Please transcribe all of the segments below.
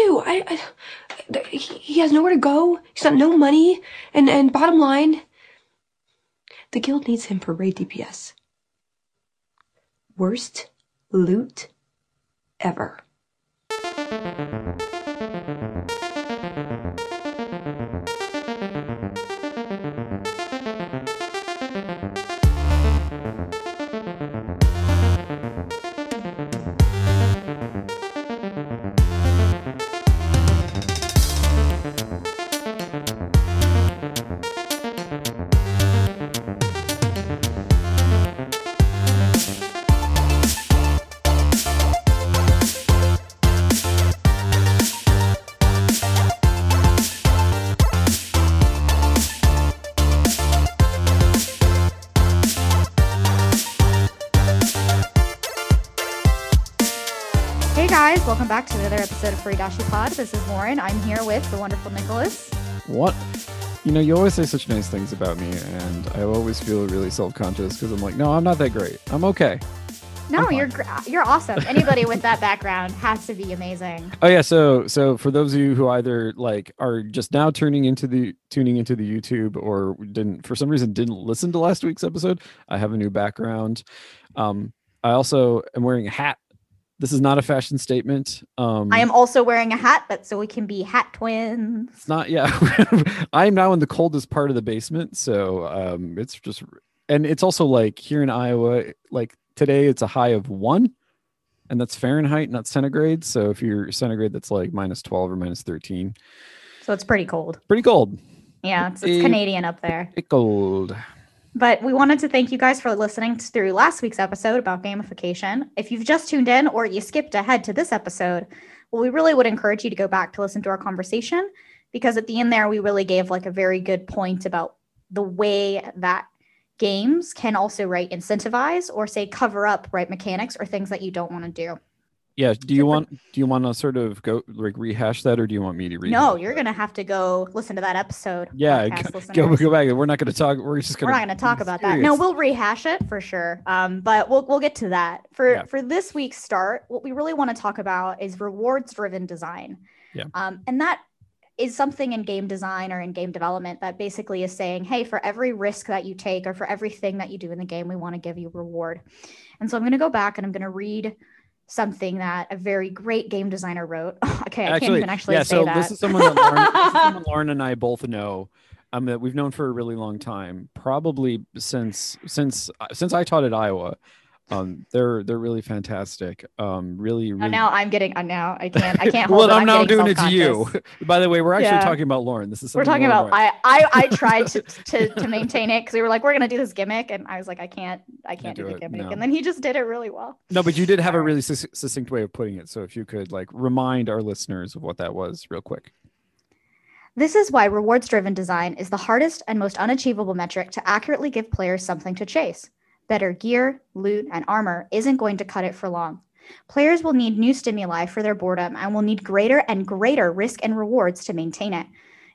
to. I, I he, he has nowhere to go. He's got no money. And, and bottom line, the guild needs him for raid DPS. Worst loot ever. To another episode of Free Dashi Pod. This is Lauren. I'm here with the wonderful Nicholas. What? You know, you always say such nice things about me, and I always feel really self conscious because I'm like, no, I'm not that great. I'm okay. No, I'm you're gr- you're awesome. Anybody with that background has to be amazing. Oh yeah, so so for those of you who either like are just now tuning into the tuning into the YouTube or didn't for some reason didn't listen to last week's episode, I have a new background. Um, I also am wearing a hat. This is not a fashion statement. Um, I am also wearing a hat, but so we can be hat twins. It's not. Yeah, I'm now in the coldest part of the basement, so um, it's just, and it's also like here in Iowa, like today it's a high of one, and that's Fahrenheit, not centigrade. So if you're centigrade, that's like minus 12 or minus 13. So it's pretty cold. Pretty cold. Yeah, it's, it's Canadian up there. Pretty cold. But we wanted to thank you guys for listening through last week's episode about gamification. If you've just tuned in or you skipped ahead to this episode, well, we really would encourage you to go back to listen to our conversation because at the end there, we really gave like a very good point about the way that games can also right incentivize or say cover up right mechanics or things that you don't want to do. Yeah. Do you want? Do you want to sort of go like rehash that, or do you want me to read? No, you're gonna have to go listen to that episode. Yeah, podcast Go, go back. We're not going to talk. We're just going. we're not to talk about that. No, we'll rehash it for sure. Um, but we'll we'll get to that. For Yeah. for this week's start, what we really want to talk about is rewards driven design. Yeah. Um, and that is something in game design or in game development that basically is saying, hey, for every risk that you take or for everything that you do in the game, we want to give you reward. And so I'm going to go back and I'm going to read something that a very great game designer wrote. okay, I can't even actually yeah. say so that. this is someone that Lauren, someone Lauren and I both know. Um, that we've known for a really long time, probably since since uh, since I taught at Iowa. Um, they're they're really fantastic. Um, really, Oh, really. now I'm getting. Uh, now I can't. I can't hold well, it. I'm now doing it to you. By the way, we're actually Yeah. talking about Lauren. This is We're talking Lauren about. I I, I tried to, to to maintain it because we were like, we're gonna do this gimmick, and I was like, I can't. I can't do, do the it, gimmick, no. and then he just did it really well. no, but you did have a really succinct way of putting it. So if you could like remind our listeners of what that was, real quick. This is why rewards driven design is the hardest and most unachievable metric to accurately give players something to chase. Better gear, loot, and armor isn't going to cut it for long. Players will need new stimuli for their boredom and will need greater and greater risk and rewards to maintain it.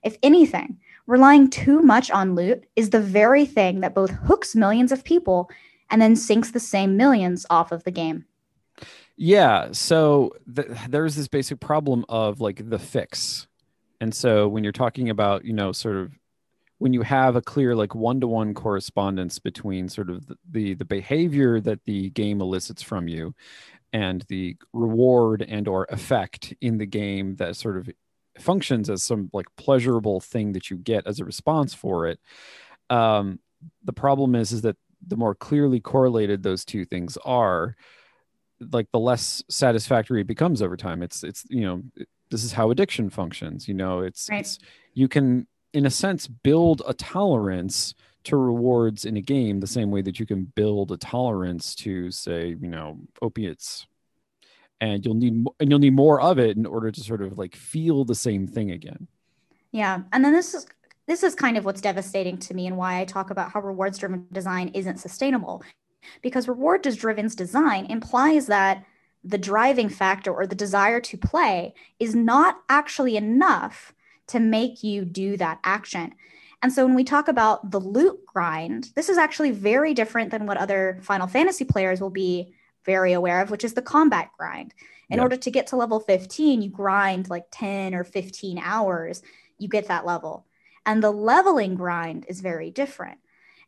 If anything, relying too much on loot is the very thing that both hooks millions of people and then sinks the same millions off of the game. Yeah. So th- there's this basic problem of like the fix. And so when you're talking about, you know, sort of when you have a clear like one-to-one correspondence between sort of the, the the behavior that the game elicits from you and the reward and or effect in the game that sort of functions as some like pleasurable thing that you get as a response for it um the problem is is that the more clearly correlated those two things are like the less satisfactory it becomes over time it's it's you know this is how addiction functions you know it's, Right. it's you can in a sense build a tolerance to rewards in a game the same way that you can build a tolerance to say you know opiates. And you'll need and you'll need more of it in order to sort of like feel the same thing again. Yeah, and then this is this is kind of what's devastating to me and why I talk about how rewards driven design isn't sustainable. Because reward driven design implies that the driving factor or the desire to play is not actually enough to make you do that action. And so when we talk about the loot grind, this is actually very different than what other Final Fantasy players will be very aware of, which is the combat grind. In Yeah. order to get to level 15, you grind like 10 or 15 hours, you get that level. And the leveling grind is very different.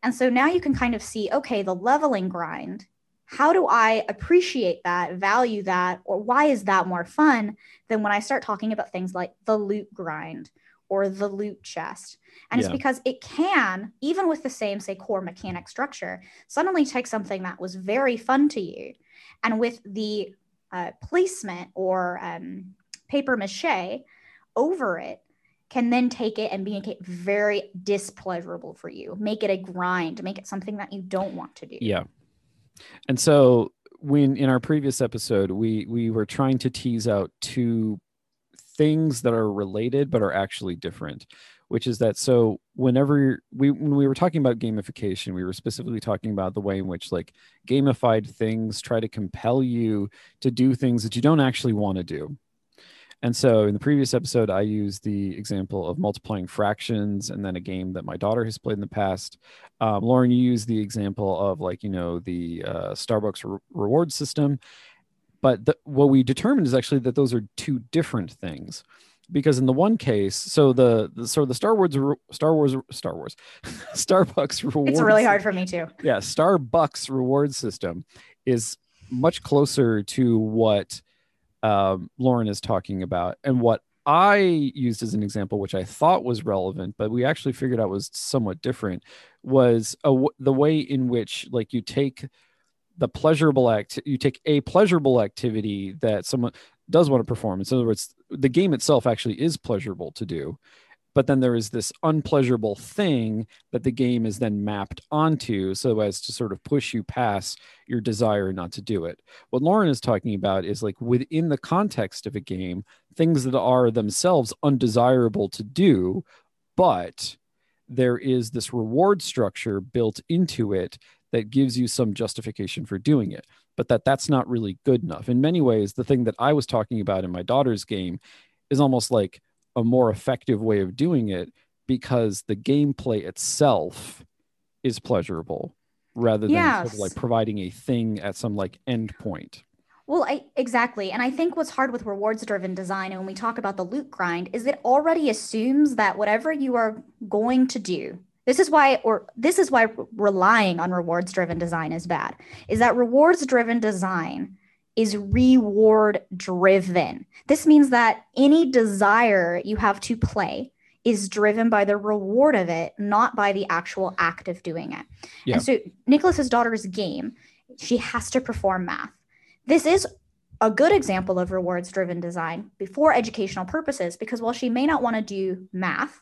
And so now you can kind of see okay, the leveling grind, how do I appreciate that, value that, or why is that more fun than when I start talking about things like the loot grind or the loot chest? And Yeah. it's because it can, even with the same, say, core mechanic structure, suddenly take something that was very fun to you. And with the uh, placement or um, paper mache over it, can then take it and make it very displeasurable for you, make it a grind, make it something that you don't want to do. Yeah. And so when in our previous episode we we were trying to tease out two things that are related but are actually different which is that so whenever we when we were talking about gamification we were specifically talking about the way in which like gamified things try to compel you to do things that you don't actually want to do and so in the previous episode i used the example of multiplying fractions and then a game that my daughter has played in the past. Um, lauren you used the example of like you know the uh, starbucks re- reward system. But the, what we determined is actually that those are two different things. Because in the one case so the, the so the star wars star wars star wars starbucks reward It's really hard for me too. yeah starbucks reward system is much closer to what um, lauren is talking about. And what i used as an example which i thought was relevant but we actually figured out was somewhat different was the way in which like you take the pleasurable act you take a pleasurable activity that someone does want to perform. In other words the game itself actually is pleasurable to do but then there is this unpleasurable thing that the game is then mapped onto so as to sort of push you past your desire not to do it. What lauren is talking about is like within the context of a game things that are themselves undesirable to do but there is this reward structure built into it that gives you some justification for doing it but that that's not really good enough. In many ways the thing that i was talking about in my daughter's game is almost like a more effective way of doing it because the gameplay itself is pleasurable rather than sort of like providing a thing at some like end point Well, I, exactly. And I think what's hard with rewards driven design, and when we talk about the loot grind, is it already assumes that whatever you are going to do, this is why, or this is why relying on rewards driven design is bad, is that rewards driven design is reward driven. This means that any desire you have to play is driven by the reward of it, not by the actual act of doing it. Yeah. And so Nicholas's daughter's game, she has to perform math. This is a good example of rewards driven design for educational purposes because while she may not want to do math,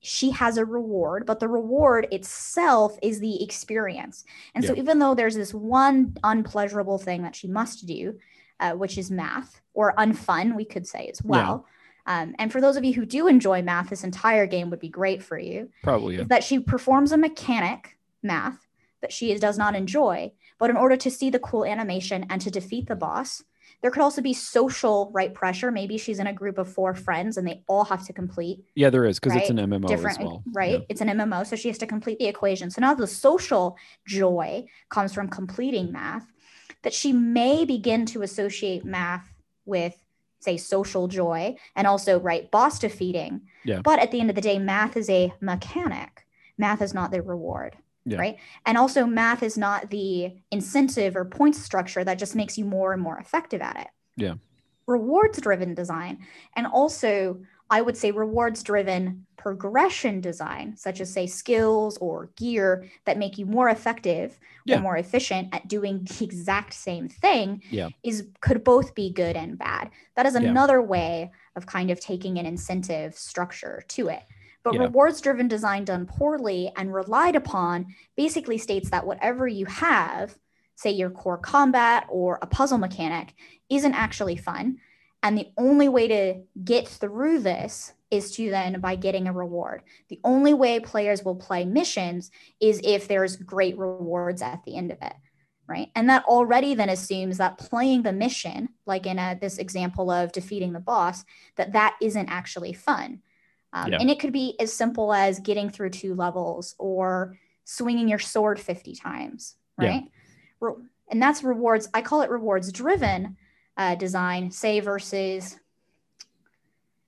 she has a reward, but the reward itself is the experience. And so, even though there's this one unpleasurable thing that she must do, uh, which is math, or unfun, we could say as well. Um, and for those of you who do enjoy math, this entire game would be great for you probably yeah that she performs a mechanic math that she does not enjoy but in order to see the cool animation and to defeat the boss there could also be social right pressure. Maybe she's in a group of four friends and they all have to complete yeah there is because it's an mmo different as well. right? Yeah. it's an mmo so she has to complete the equation. So now the social joy comes from completing math that she may begin to associate math with say social joy and also right boss defeating. Yeah. but at the end of the day math is a mechanic. Math is not the reward Yeah. right and also math is not the incentive or points structure that just makes you more and more effective at it Yeah. rewards driven design and also i would say rewards driven progression design such as say skills or gear that make you more effective Yeah. or more efficient at doing the exact same thing Yeah. is could both be good and bad that is another way of kind of taking an incentive structure to it but Yeah. rewards driven design done poorly and relied upon basically states that whatever you have say your core combat or a puzzle mechanic isn't actually fun. And the only way to get through this is to then by getting a reward. The only way players will play missions is if there's great rewards at the end of it right? And that already then assumes that playing the mission like in a, this example of defeating the boss that that isn't actually fun um, Yeah. and it could be as simple as getting through two levels or swinging your sword 50 times Yeah. right Re- and that's rewards i call it rewards driven uh, design, say versus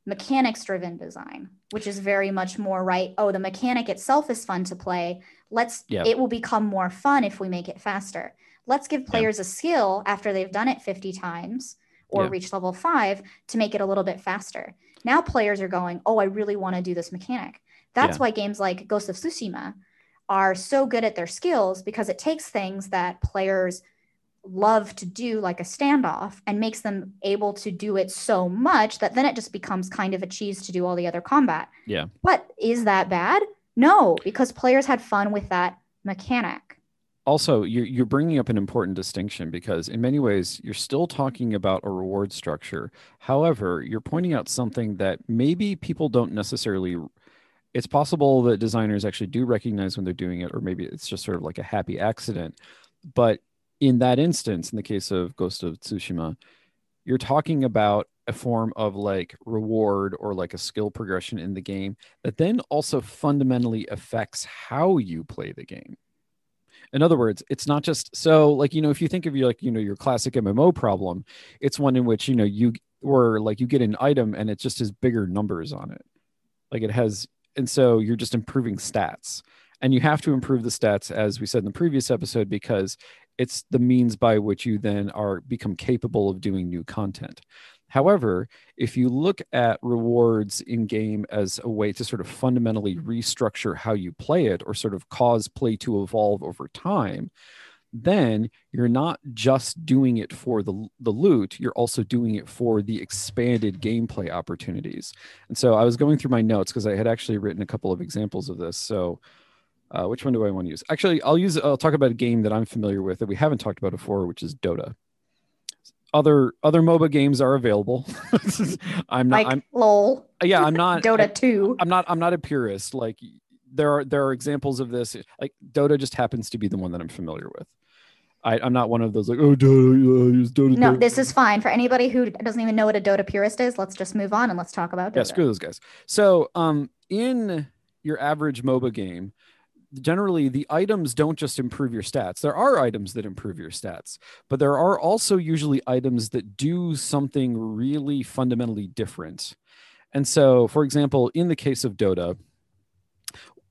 mechanics driven design, which is very much more right. Oh, the mechanic itself is fun to play. Let's, Yeah. it will become more fun if we make it faster. Let's give Yeah. players a skill after they've done it 50 times or Yeah. reached level five to make it a little bit faster. Now players are going, oh, I really want to do this mechanic. That's Yeah. why games like Ghost of Tsushima are so good at their skills because it takes things that players love to do like a standoff and makes them able to do it so much that then it just becomes kind of a cheese to do all the other combat. Yeah. But is that bad? No, because players had fun with that mechanic. Also you're, you're bringing up an important distinction because in many ways you're still talking about a reward structure. However you're pointing out something that maybe people don't necessarily it's possible that designers actually do recognize when they're doing it or maybe it's just sort of like a happy accident. But in that instance in the case of ghost of tsushima you're talking about a form of like reward or like a skill progression in the game that then also fundamentally affects how you play the game in other words, it's not just so like you know if you think of your like you know your classic MMO problem, it's one in which you know you or like you get an item and it just has bigger numbers on it, like it has, and so you're just improving stats, and you have to improve the stats as we said in the previous episode because it's the means by which you then are become capable of doing new content. However, if you look at rewards in game as a way to sort of fundamentally restructure how you play it or sort of cause play to evolve over time, then you're not just doing it for the, the loot, you're also doing it for the expanded gameplay opportunities. And so I was going through my notes because I had actually written a couple of examples of this. So uh, which one do I want to use? Actually, I'll use I'll talk about a game that I'm familiar with that we haven't talked about before, which is Dota other other MOBA games are available. I'm not. Like I'm lol, yeah. I'm not. Dota 2. I'm not. I'm not a purist. Like there are there are examples of this. Like Dota just happens to be the one that I'm familiar with. I, I'm not one of those like oh Dota, uh, use Dota. No, Dota." this is fine. For anybody who doesn't even know what a Dota purist is, let's just move on and let's talk about Dota. yeah. Screw those guys. So um, in your average MOBA game, generally the items don't just improve your stats. There are items that improve your stats, but there are also usually items that do something really fundamentally different. And so, for example, in the case of Dota,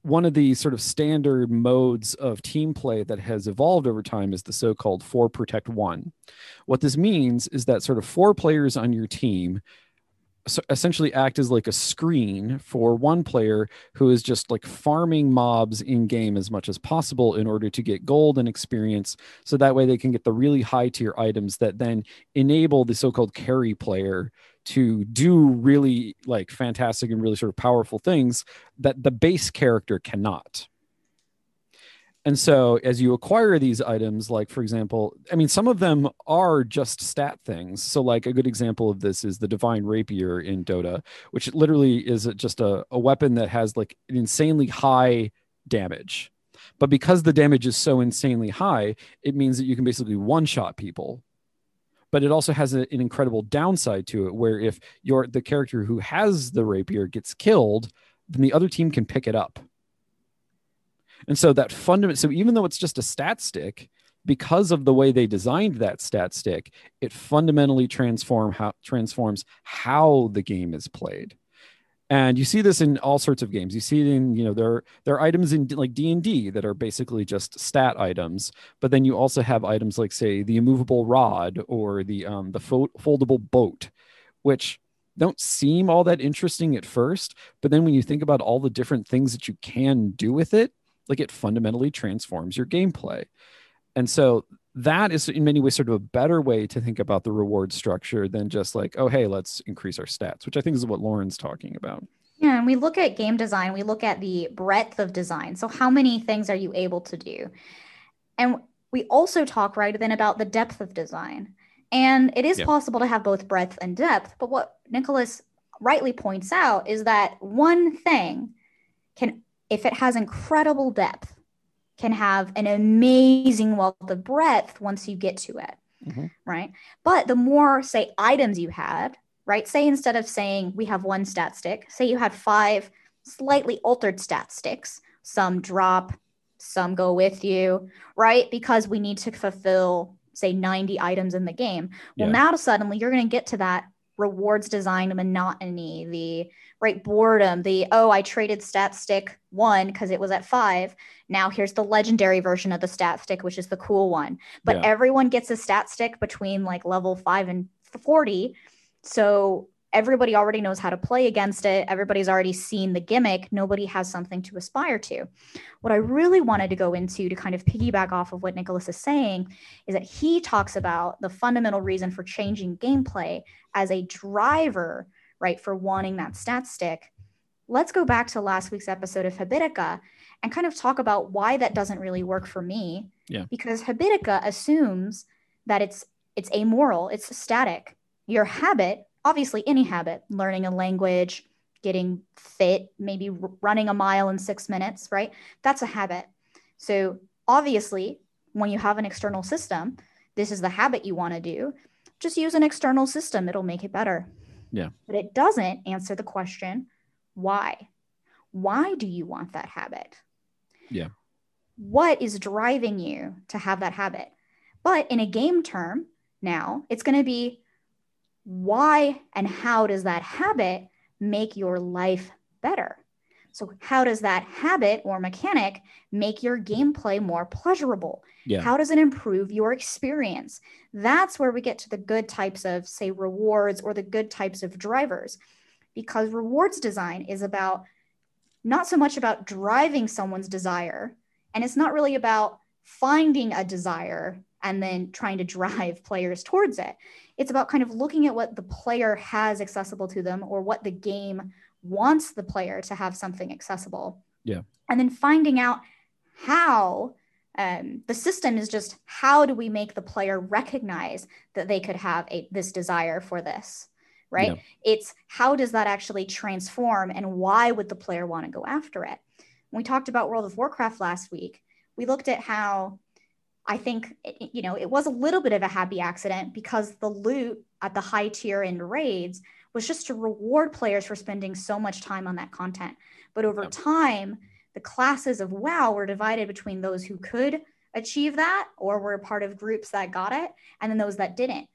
one of the sort of standard modes of team play that has evolved over time is the so-called four protect one. What this means is that sort of four players on your team so essentially act as like a screen for one player who is just like farming mobs in game as much as possible in order to get gold and experience so that way they can get the really high tier items that then enable the so-called carry player to do really like fantastic and really sort of powerful things that the base character cannot and so as you acquire these items like for example i mean some of them are just stat things. So like a good example of this is the divine rapier in dota which literally is just a, a weapon that has like an insanely high damage. But because the damage is so insanely high it means that you can basically one shot people. But it also has a, an incredible downside to it where if your the character who has the rapier gets killed then the other team can pick it up and so that fundament, so even though it's just a stat stick, because of the way they designed that stat stick, it fundamentally transform how transforms how the game is played. And you see this in all sorts of games. You see it in, you know, there there are items in like D and D that are basically just stat items, but then you also have items like, say, the immovable rod or the um, the fo- foldable boat, which don't seem all that interesting at first, but then when you think about all the different things that you can do with it, like it fundamentally transforms your gameplay. And so that is in many ways sort of a better way to think about the reward structure than just like, oh, hey, let's increase our stats, which I think is what Lauren's talking about. Yeah, and we look at game design, we look at the breadth of design. So, how many things are you able to do? And we also talk right then about the depth of design. And it is Yeah. possible to have both breadth and depth. But what Nicholas rightly points out is that one thing can, if it has incredible depth, can have an amazing wealth of breadth once you get to it. Mhm. Right. But the more, say, items you had, right? Say instead of saying we have one stat stick, say you had five slightly altered stat sticks, some drop, some go with you, right? Because we need to fulfill say 90 items in the game. Well, Yeah. now suddenly you're going to get to that rewards design monotony, the right boredom, the oh, I traded stat stick one because it was at five. Now here's the legendary version of the stat stick, which is the cool one. But Yeah. everyone gets a stat stick between like level five and 40. So everybody already knows how to play against it. Everybody's already seen the gimmick. Nobody has something to aspire to. What I really wanted to go into to kind of piggyback off of what Nicholas is saying is that he talks about the fundamental reason for changing gameplay as a driver, right, for wanting that stat stick. Let's go back to last week's episode of Habitica and kind of talk about why that doesn't really work for me. Yeah. Because Habitica assumes that it's it's amoral, it's static. Your habit, obviously any habit, learning a language, getting fit, maybe running a mile in 6 minutes, right? That's a habit. So, obviously, when you have an external system, this is the habit you want to do. Just use an external system, it'll make it better. Yeah. But it doesn't answer the question why? Why do you want that habit? Yeah. What is driving you to have that habit? But in a game term, now it's going to be why and how does that habit make your life better? So, how does that habit or mechanic make your gameplay more pleasurable? Yeah. How does it improve your experience? That's where we get to the good types of, say, rewards or the good types of drivers. Because rewards design is about not so much about driving someone's desire, and it's not really about finding a desire and then trying to drive players towards it. It's about kind of looking at what the player has accessible to them or what the game wants the player to have something accessible. Yeah. And then finding out how um, the system is just how do we make the player recognize that they could have a, this desire for this right Yeah. it's how does that actually transform and why would the player want to go after it when we talked about world of warcraft last week we looked at how i think you know it was a little bit of a happy accident because the loot at the high tier in raids was just to reward players for spending so much time on that content but over Yep. time the classes of WoW were divided between those who could achieve that or were part of groups that got it, and then those that didn't.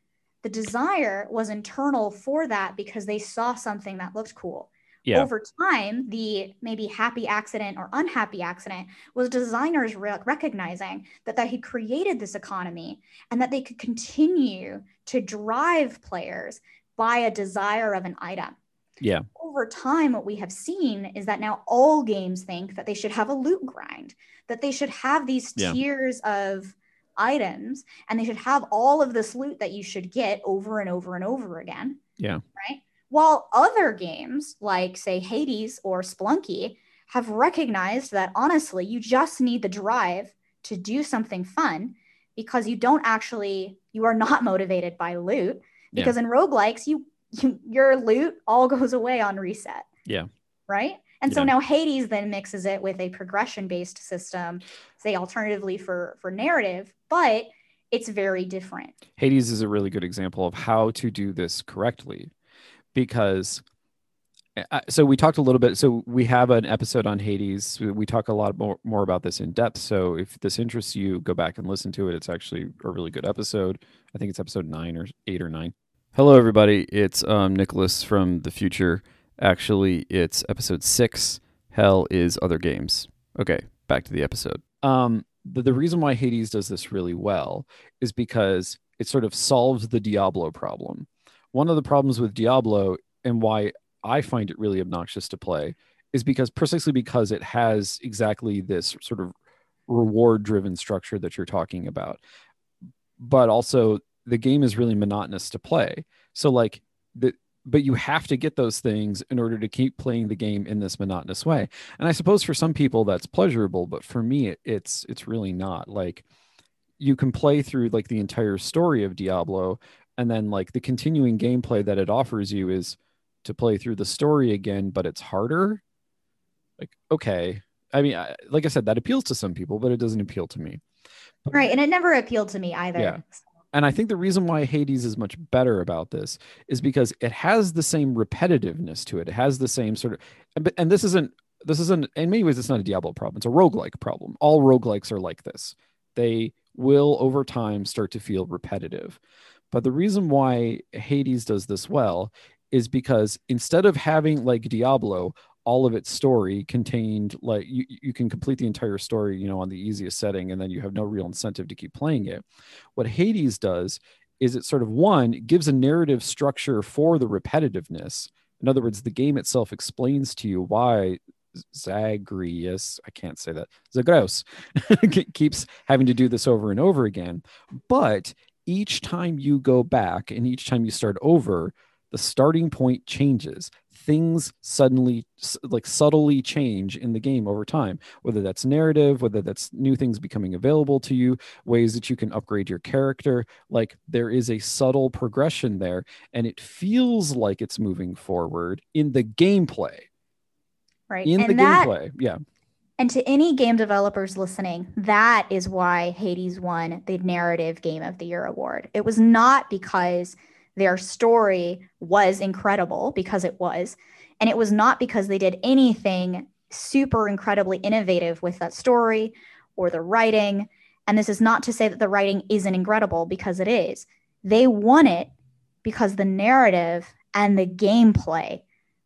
The desire was internal for that because they saw something that looked cool. Yeah. Over time, the maybe happy accident or unhappy accident was designers re- recognizing that they had created this economy and that they could continue to drive players by a desire of an item Yeah. over time, what we have seen is that now all games think that they should have a loot grind, that they should have these Yeah. tiers of items, and they should have all of this loot that you should get over and over and over again. Yeah. Right. While other games, like say Hades or Spelunky, have recognized that honestly, you just need the drive to do something fun because you don't actually, you are not motivated by loot. Yeah. Because in roguelikes, you, you your loot all goes away on reset. Yeah. Right. And so now Hades then mixes it with a progression based system, say alternatively for for narrative, but it's very different. Hades is a really good example of how to do this correctly because uh, so we talked a little bit so we have an episode on Hades we- talk a lot more, more about this in depth so if this interests you go back and listen to it it's actually a really good episode I think it's episode 9 or 8 or 9 Hello everybody it's um Nicholas from the future actually it's episode 6 hell is other games okay back to the episode um the, the reason why Hades does this really well is because it sort of solves the Diablo problem. One of the problems with Diablo and why I find it really obnoxious to play is because precisely because it has exactly this sort of reward driven structure that you're talking about. But also the game is really monotonous to play. So like the but you have to get those things in order to keep playing the game in this monotonous way. And I suppose for some people that's pleasurable, but for me it, it's it's really not. Like you can play through like the entire story of Diablo and then like the continuing gameplay that it offers you is to play through the story again but it's harder like okay i mean I, like i said that appeals to some people but it doesn't appeal to me Right. And it never appealed to me either. Yeah. And i think the reason why hades is much better about this is because it has the same repetitiveness to it. It has the same sort of and, this isn't this isn't in many ways it's not a diablo problem. It's a roguelike problem. All roguelikes are like this. They will over time start to feel repetitive. But the reason why Hades does this well is because instead of having like Diablo, all of its story contained like you, you can complete the entire story, you know, on the easiest setting, and then you have no real incentive to keep playing it. What Hades does is it sort of one gives a narrative structure for the repetitiveness. In other words, the game itself explains to you why Zagreus, I can't say that, Zagreus keeps having to do this over and over again. But each time you go back and each time you start over, the starting point changes things suddenly like subtly change in the game over time whether that's narrative whether that's new things becoming available to you ways that you can upgrade your character. Like there is a subtle progression there and it feels like it's moving forward in the gameplay. Right in and the that gameplay yeah. And to any game developers listening, that is why Hades won the Narrative Game of the Year award. It was not because their story was incredible, because it was. And it was not because they did anything super incredibly innovative with that story or the writing. And this is not to say that the writing isn't incredible, because it is. They won it because the narrative and the gameplay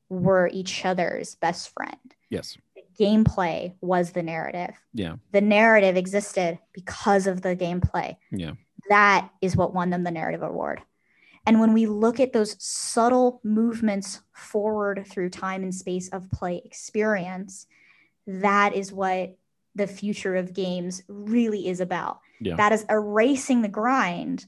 were each other's best friend yes gameplay was the narrative. yeah The narrative existed because of the gameplay. yeah That is what won them the narrative award. And when we look at those subtle movements forward through time and space of play experience, that is what the future of games really is about. Yeah. That is erasing the grind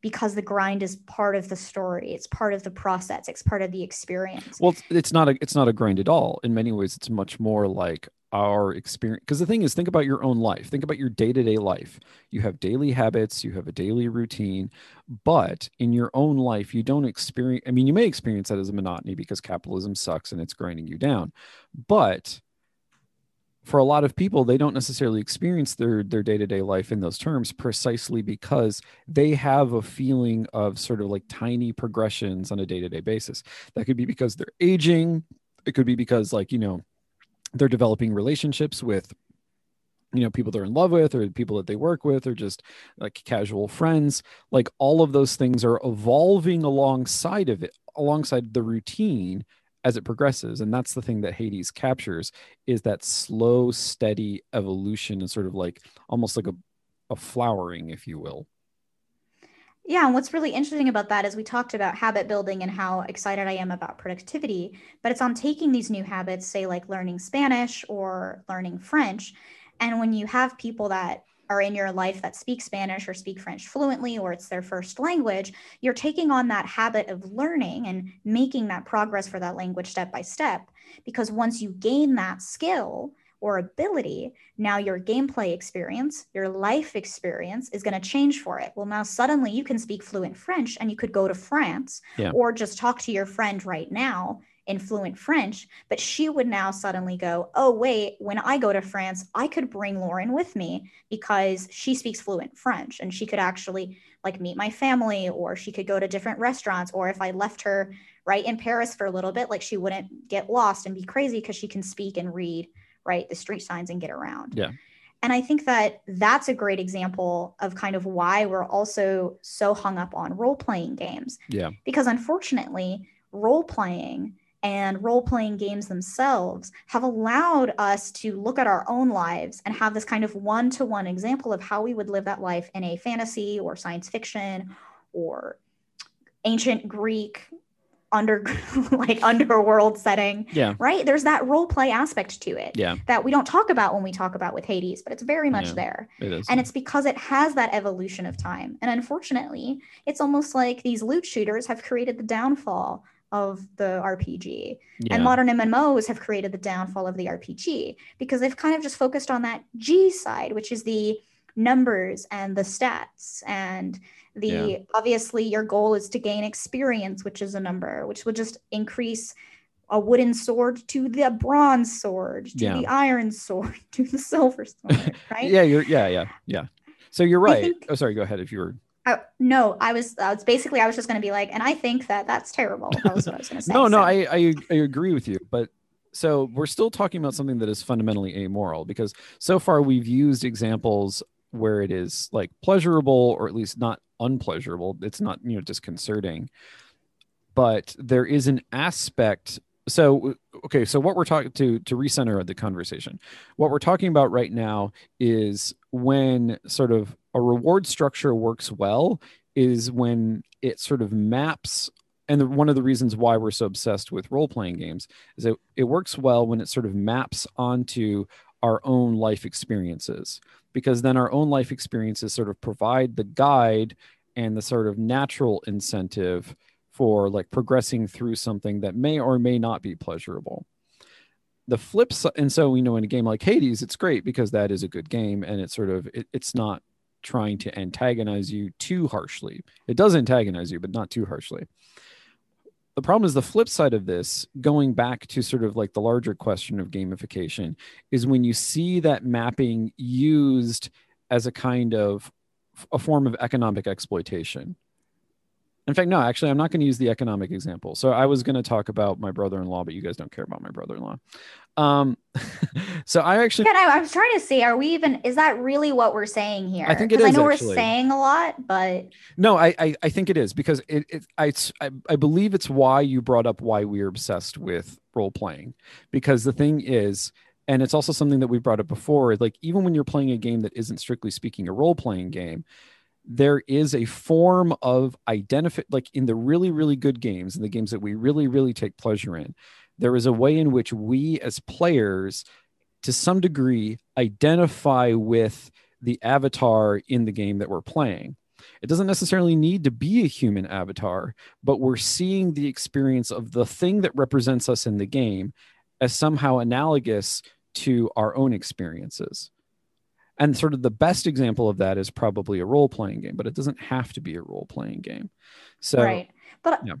because the grind is part of the story. It's part of the process. It's part of the experience. well it's, it's not a it's not a grind at all in many ways it's much more like our experience because the thing is think about your own life. Think about your day-to-day life. You have daily habits you have a daily routine but in your own life you don't experience i mean you may experience that as a monotony because capitalism sucks and it's grinding you down but for a lot of people they don't necessarily experience their their day-to-day life in those terms precisely because they have a feeling of sort of like tiny progressions on a day-to-day basis. That could be because they're aging. It could be because like you know they're developing relationships with you know people they're in love with or people that they work with or just like casual friends. Like all of those things are evolving alongside of it alongside the routine as it progresses. And that's the thing that hades captures is that slow steady evolution and sort of like almost like a, a flowering if you will Yeah, and what's really interesting about that is we talked about habit building and how excited I am about productivity, but it's on taking these new habits, say like learning Spanish or learning French. And when you have people that are in your life that speak Spanish or speak French fluently or it's their first language, you're taking on that habit of learning and making that progress for that language step by step. Because once you gain that skill, or ability, now your gameplay experience, your life experience is going to change for it. Well, now suddenly you can speak fluent French and you could go to France Yeah. or just talk to your friend right now in fluent French. But she would now suddenly go, oh, wait, when I go to France, I could bring Lauren with me because she speaks fluent French and she could actually like meet my family or she could go to different restaurants. Or if I left her right in Paris for a little bit, like she wouldn't get lost and be crazy because she can speak and read right the street signs and get around. Yeah. and i think that that's a great example of kind of why we're also so hung up on role playing games. Yeah. Because unfortunately role playing and role playing games themselves have allowed us to look at our own lives and have this kind of one to one example of how we would live that life in a fantasy or science fiction or ancient greek under like underworld setting yeah right? There's that role play aspect to it yeah that we don't talk about when we talk about with Hades, but it's very much Yeah. there. it is And it's because it has that evolution of time. And unfortunately, it's almost like these loot shooters have created the downfall of the RPG. yeah. And modern MMOs have created the downfall of the RPG because they've kind of just focused on that G side, which is the numbers and the stats and the Yeah. obviously your goal is to gain experience which is a number which will just increase a wooden sword to the bronze sword to Yeah. the iron sword to the silver sword right? Yeah you're yeah yeah yeah. So you're right. think- oh sorry go ahead if you were I, no i was i was basically i was just going to be like and i think that that's terrible. That was what i was going to say no no So- I, I i agree with you but so we're still talking about something that is fundamentally amoral because so far we've used examples where it is like pleasurable or at least not unpleasurable. It's not, you know, disconcerting. But there is an aspect so okay so what we're talking to to recenter the conversation what we're talking about right now is when sort of a reward structure works well is when it sort of maps and the, one of the reasons why we're so obsessed with role playing games is that it works well when it sort of maps onto our own life experiences because then our own life experiences sort of provide the guide and the sort of natural incentive for like progressing through something that may or may not be pleasurable. The flip side and so you know in a game like hades it's great because that is a good game and it's sort of it, it's not trying to antagonize you too harshly. It does antagonize you but not too harshly the problem is the flip side of this going back to sort of like the larger question of gamification is when you see that mapping used as a kind of a form of economic exploitation in fact, no, actually, I'm not going to use the economic example. So I was going to talk about my brother-in-law, but you guys don't care about my brother-in-law. Um, so I actually, yeah, I, I was trying to see, are we even? Is that really what we're saying here? I think it is. I know actually. we're saying a lot, but no, I, I, I think it is because it, it I, I, I believe it's why you brought up why we are obsessed with role playing, because the thing is, and it's also something that we brought up before. Like even when you're playing a game that isn't strictly speaking a role playing game, there is a form of identify like in the really really good games in the games that we really really take pleasure in there is a way in which we as players to some degree identify with the avatar in the game that we're playing. It doesn't necessarily need to be a human avatar but we're seeing the experience of the thing that represents us in the game as somehow analogous to our own experiences and sort of the best example of that is probably a role playing game but it doesn't have to be a role playing game so right but yeah.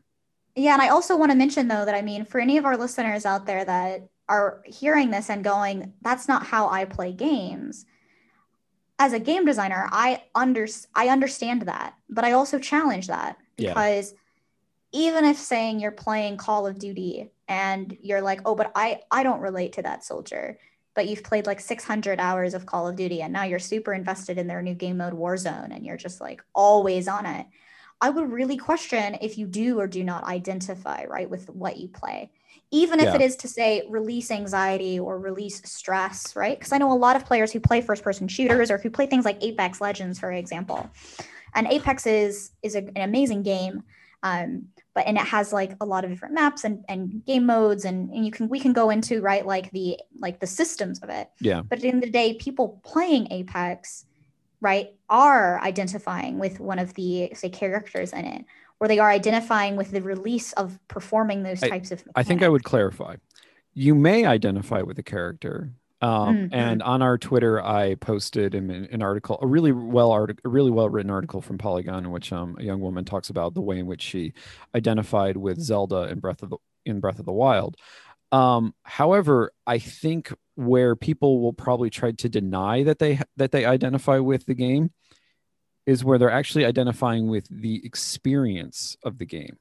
yeah and i also want to mention though that i mean for any of our listeners out there that are hearing this and going that's not how i play games as a game designer i under i understand that but i also challenge that because yeah. even if saying you're playing call of duty and you're like oh but i i don't relate to that soldier but you've played like 600 hours of Call of Duty and now you're super invested in their new game mode Warzone and you're just like always on it. I would really question if you do or do not identify right with what you play. Even if yeah. it is to say release anxiety or release stress, right? Because I know a lot of players who play first person shooters or who play things like Apex Legends, for example. And Apex is is a, an amazing game. Um, but and it has like a lot of different maps and, and game modes and, and you can we can go into right like the like the systems of it yeah but at the end of the day people playing apex right are identifying with one of the say characters in it or they are identifying with the release of performing those types I, of mechanics. i think i would clarify you may identify with a character um, mm-hmm. And on our Twitter, I posted an, an article, a really well article, a really well written article from Polygon, in which um, a young woman talks about the way in which she identified with Zelda in Breath of the in Breath of the Wild. Um, however, I think where people will probably try to deny that they that they identify with the game is where they're actually identifying with the experience of the game.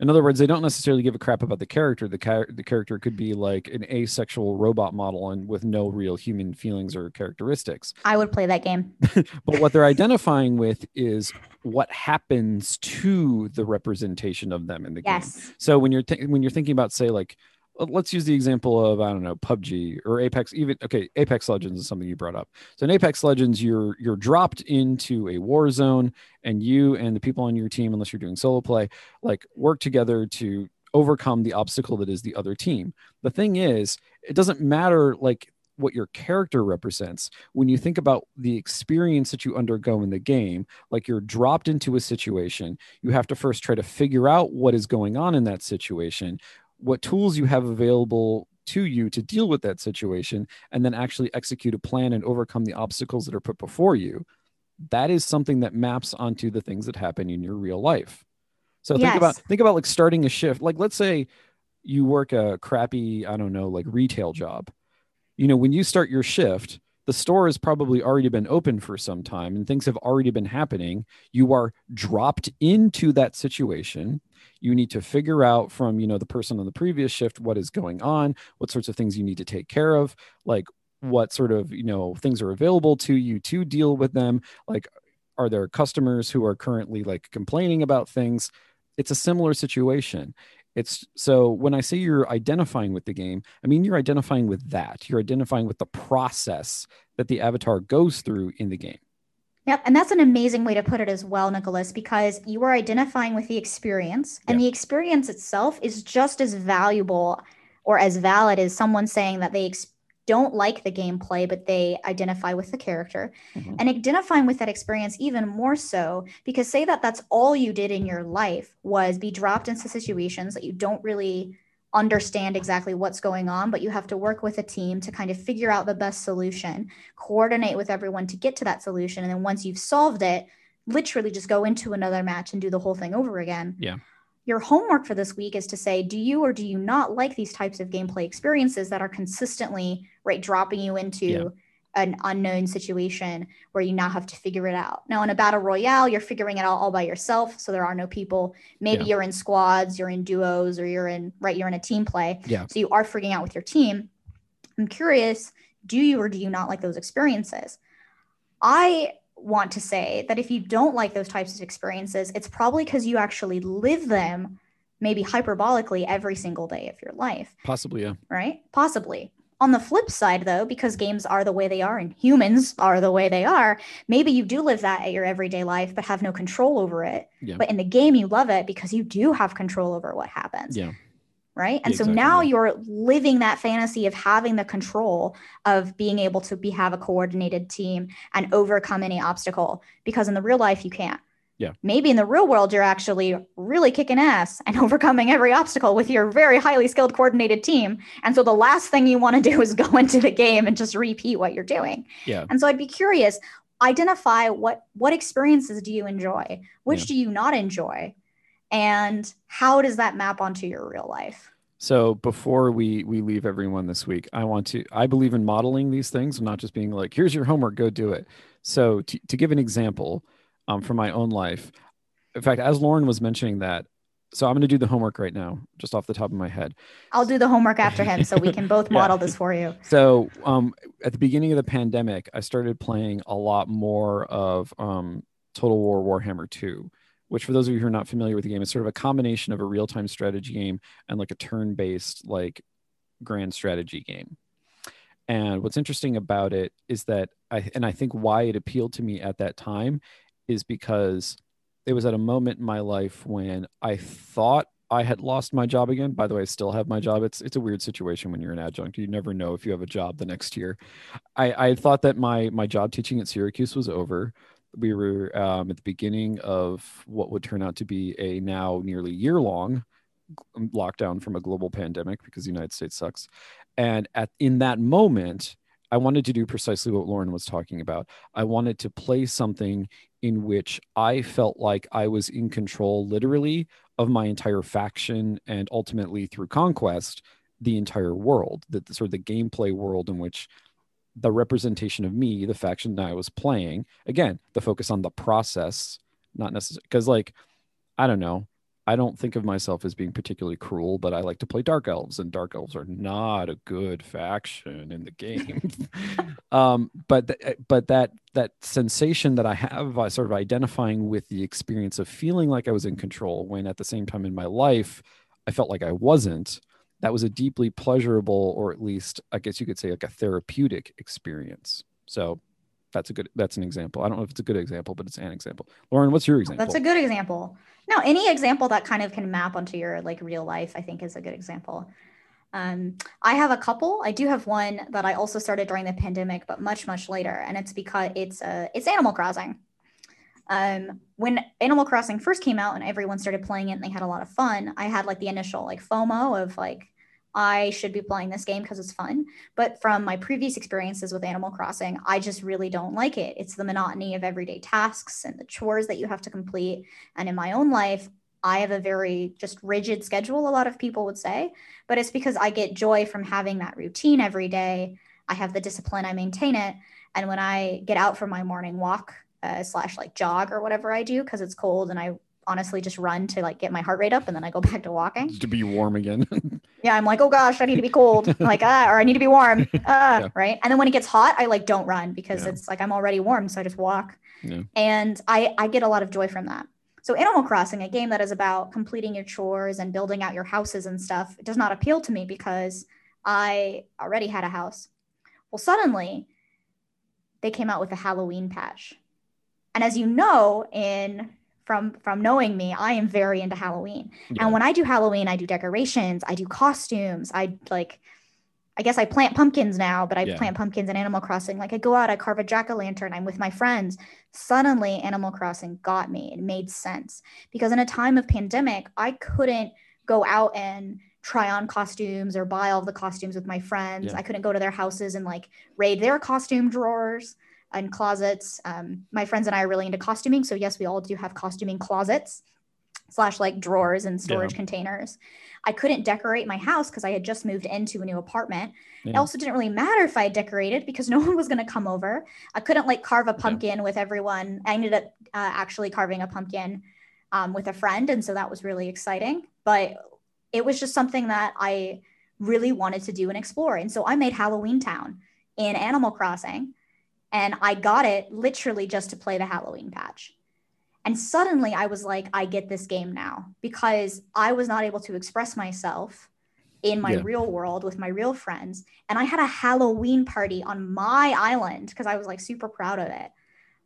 In other words, they don't necessarily give a crap about the character. The, char- the character could be like an asexual robot model and with no real human feelings or characteristics. I would play that game. but what they're identifying with is what happens to the representation of them in the yes. game. So when you're th- when you're thinking about say like Uh, let's use the example of I don't know PUBG or Apex. Even okay, Apex Legends is something you brought up. So in Apex Legends, you're you're dropped into a war zone, and you and the people on your team, unless you're doing solo play, like work together to overcome the obstacle that is the other team. The thing is, it doesn't matter like what your character represents when you think about the experience that you undergo in the game like you're dropped into a situation you have to first try to figure out what is going on in that situation what tools you have available to you to deal with that situation and then actually execute a plan and overcome the obstacles that are put before you that is something that maps onto the things that happen in your real life. So yes. think about think about like starting a shift. Like let's say you work a crappy i don't know like retail job. You know when you start your shift the store has probably already been open for some time and things have already been happening. You are dropped into that situation you need to figure out from you know the person on the previous shift what is going on what sorts of things you need to take care of like hmm. what sort of you know things are available to you to deal with them. Like are there customers who are currently like complaining about things? It's a similar situation. It's so when i say you're identifying with the game i mean you're identifying with that. You're identifying with the process that the avatar goes through in the game Yep. And that's an amazing way to put it as well, Nicholas, because you are identifying with the experience, and Yeah. the experience itself is just as valuable or as valid as someone saying that they ex- don't like the gameplay, but they identify with the character. Mhm. And identifying with that experience even more so, because say that that's all you did in your life was be dropped into situations that you don't really understand exactly what's going on, but you have to work with a team to kind of figure out the best solution coordinate with everyone to get to that solution. And then once you've solved it, literally just go into another match and do the whole thing over again. Yeah. Your homework for this week is to say, do you or do you not like these types of gameplay experiences that are consistently right dropping you into Yeah. An unknown situation where you now have to figure it out. Now in a battle royale, you're figuring it out all by yourself, so there are no people. Maybe Yeah. you're in squads, you're in duos, or you're in right, you're in a team play. Yeah. So you are figuring out with your team. I'm curious, do you or do you not like those experiences? I want to say that if you don't like those types of experiences, it's probably because you actually live them maybe hyperbolically every single day of your life, possibly yeah right? Possibly. On the flip side, though, because games are the way they are and humans are the way they are, maybe you do live that at your everyday life, but have no control over it. Yeah. But in the game, you love it because you do have control over what happens. Yeah. Right? And Yeah, so exactly, now you're living that fantasy of having the control of being able to be have a coordinated team and overcome any obstacle because in the real life you can't Yeah. maybe in the real world you're actually really kicking ass and overcoming every obstacle with your very highly skilled coordinated team and so the last thing you want to do is go into the game and just repeat what you're doing yeah and so I'd be curious, identify what what experiences do you enjoy? Which Yeah. do you not enjoy? And how does that map onto your real life? So before we we leave everyone this week, I want to I believe in modeling these things, and not just being like, here's your homework, go do it. So to, to give an example um, from my own life, in fact, as Lauren was mentioning that, so I'm going to do the homework right now, just off the top of my head. I'll do the homework after him so we can both Yeah. model this for you. So um, at the beginning of the pandemic, I started playing a lot more of um, Total War Warhammer 2, which for those of you who are not familiar with the game, is sort of a combination of a real-time strategy game and like a turn-based like grand strategy game. And what's interesting about it is that I and I think why it appealed to me at that time is because it was at a moment in my life when I thought I had lost my job again. By the way, I still have my job. It's it's a weird situation when you're an adjunct. You never know if you have a job the next year. I, I thought that my my job teaching at Syracuse was over. We were um, at the beginning of what would turn out to be a now nearly year long lockdown from a global pandemic because the United States sucks. And at in that moment, I wanted to do precisely what Lauren was talking about. I wanted to play something in which I felt like I was in control, literally, of my entire faction and ultimately through conquest, the entire world, the, sort of the gameplay world in which the representation of me, the faction that I was playing, again, the focus on the process, not necessarily because, like, I don't know, I don't think of myself as being particularly cruel, but I like to play dark elves, and dark elves are not a good faction in the game. um, but th- but that that sensation that I have, uh, sort of identifying with the experience of feeling like I was in control, when at the same time in my life, I felt like I wasn't. That was a deeply pleasurable, or at least I guess you could say like a therapeutic experience. So that's a good that's an example. I don't know if it's a good example, but it's an example. Lauren, what's your example? That's a good example. No, any example that kind of can map onto your like real life, I think is a good example. Um, I have a couple. I do have one that I also started during the pandemic, but much much later, and it's because it's uh, it's Animal Crossing. Um, when Animal Crossing first came out and everyone started playing it and they had a lot of fun, I had like the initial like FOMO of like I should be playing this game because it's fun. But from my previous experiences with Animal Crossing, I just really don't like it. It's the monotony of everyday tasks and the chores that you have to complete. And in my own life, I have a very just rigid schedule, a lot of people would say, but it's because I get joy from having that routine every day. I have the discipline, I maintain it. And when I get out for my morning walk, uh, slash like jog or whatever I do, because it's cold and I honestly just run to like get my heart rate up and then I go back to walking. to be warm again. Yeah, I'm like, oh gosh, I need to be cold, like ah, or I need to be warm, ah, Yeah. right. And then when it gets hot, I like don't run because Yeah. it's like I'm already warm, so I just walk. Yeah. And I I get a lot of joy from that. So Animal Crossing, a game that is about completing your chores and building out your houses and stuff, does not appeal to me because I already had a house. Well, suddenly they came out with a Halloween patch. And as you know, in from from knowing me, I am very into Halloween. Yeah. And when I do Halloween, I do decorations, I do costumes, I like I guess I plant pumpkins now, but I Yeah. plant pumpkins in Animal Crossing. Like I go out, I carve a jack-o'-lantern, I'm with my friends. Suddenly Animal Crossing got me. It made sense. Because in a time of pandemic, I couldn't go out and try on costumes or buy all the costumes with my friends. Yeah. I couldn't go to their houses and like raid their costume drawers and closets. Um, my friends and I are really into costuming. So yes, we all do have costuming closets slash like drawers and storage containers. I couldn't decorate my house because I had just moved into a new apartment. It also didn't really matter if I decorated because no one was going to come over. I couldn't like carve a pumpkin with everyone. I ended up uh, actually carving a pumpkin um, with a friend. And so that was really exciting. But it was just something that I really wanted to do and explore. And so I made Halloween Town in Animal Crossing and I got it literally just to play the Halloween patch. And suddenly I was like, I get this game now because I was not able to express myself in my Yeah. real world with my real friends. And I had a Halloween party on my island because I was like super proud of it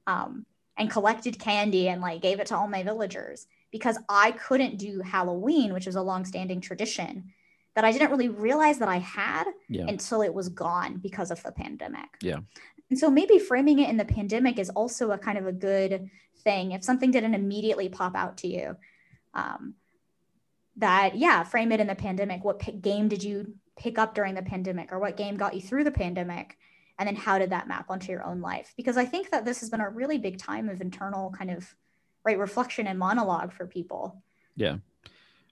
um, and collected candy and like gave it to all my villagers because I couldn't do Halloween, which is a long-standing tradition that I didn't really realize that I had Yeah. until it was gone because of the pandemic. Yeah. And so maybe framing it in the pandemic is also a kind of a good thing. If something didn't immediately pop out to you, um, that, yeah, frame it in the pandemic. What pi- game did you pick up during the pandemic or what game got you through the pandemic? And then how did that map onto your own life? Because I think that this has been a really big time of internal kind of right reflection and monologue for people. Yeah.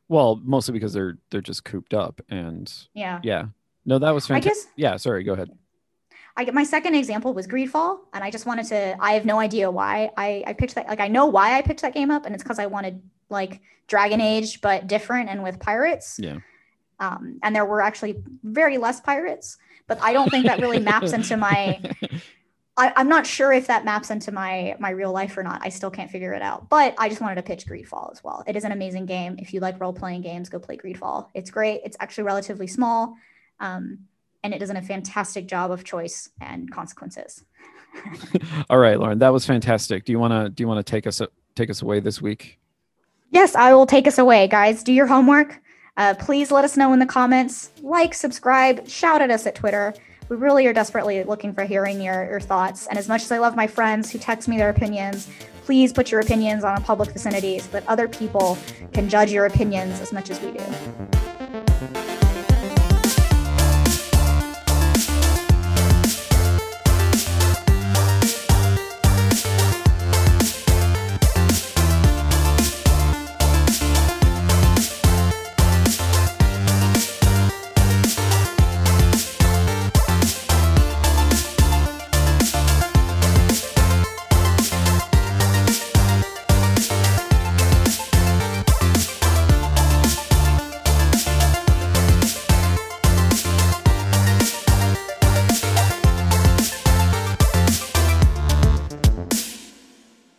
Well, mostly because they're they're just cooped up and Yeah. yeah. No, that was fantastic. guess Yeah, sorry, go ahead. I get my second example was Greedfall, and I just wanted to. I have no idea why I I picked that. Like I know why I picked that game up, and it's because I wanted like Dragon Age, but different and with pirates. Yeah. Um, and there were actually very less pirates, but I don't think that really maps into my. I, I'm not sure if that maps into my my real life or not. I still can't figure it out. But I just wanted to pitch Greedfall as well. It is an amazing game. If you like role playing games, go play Greedfall. It's great. It's actually relatively small, um, and it does a fantastic job of choice and consequences. All right, Lauren, that was fantastic. Do you want to do you want to take us take us away this week? Yes, I will take us away, guys. Do your homework. Uh, please let us know in the comments. Like, subscribe, shout at us at Twitter. We really are desperately looking for hearing your, your thoughts. And as much as I love my friends who text me their opinions, please put your opinions on a public vicinity so that other people can judge your opinions as much as we do.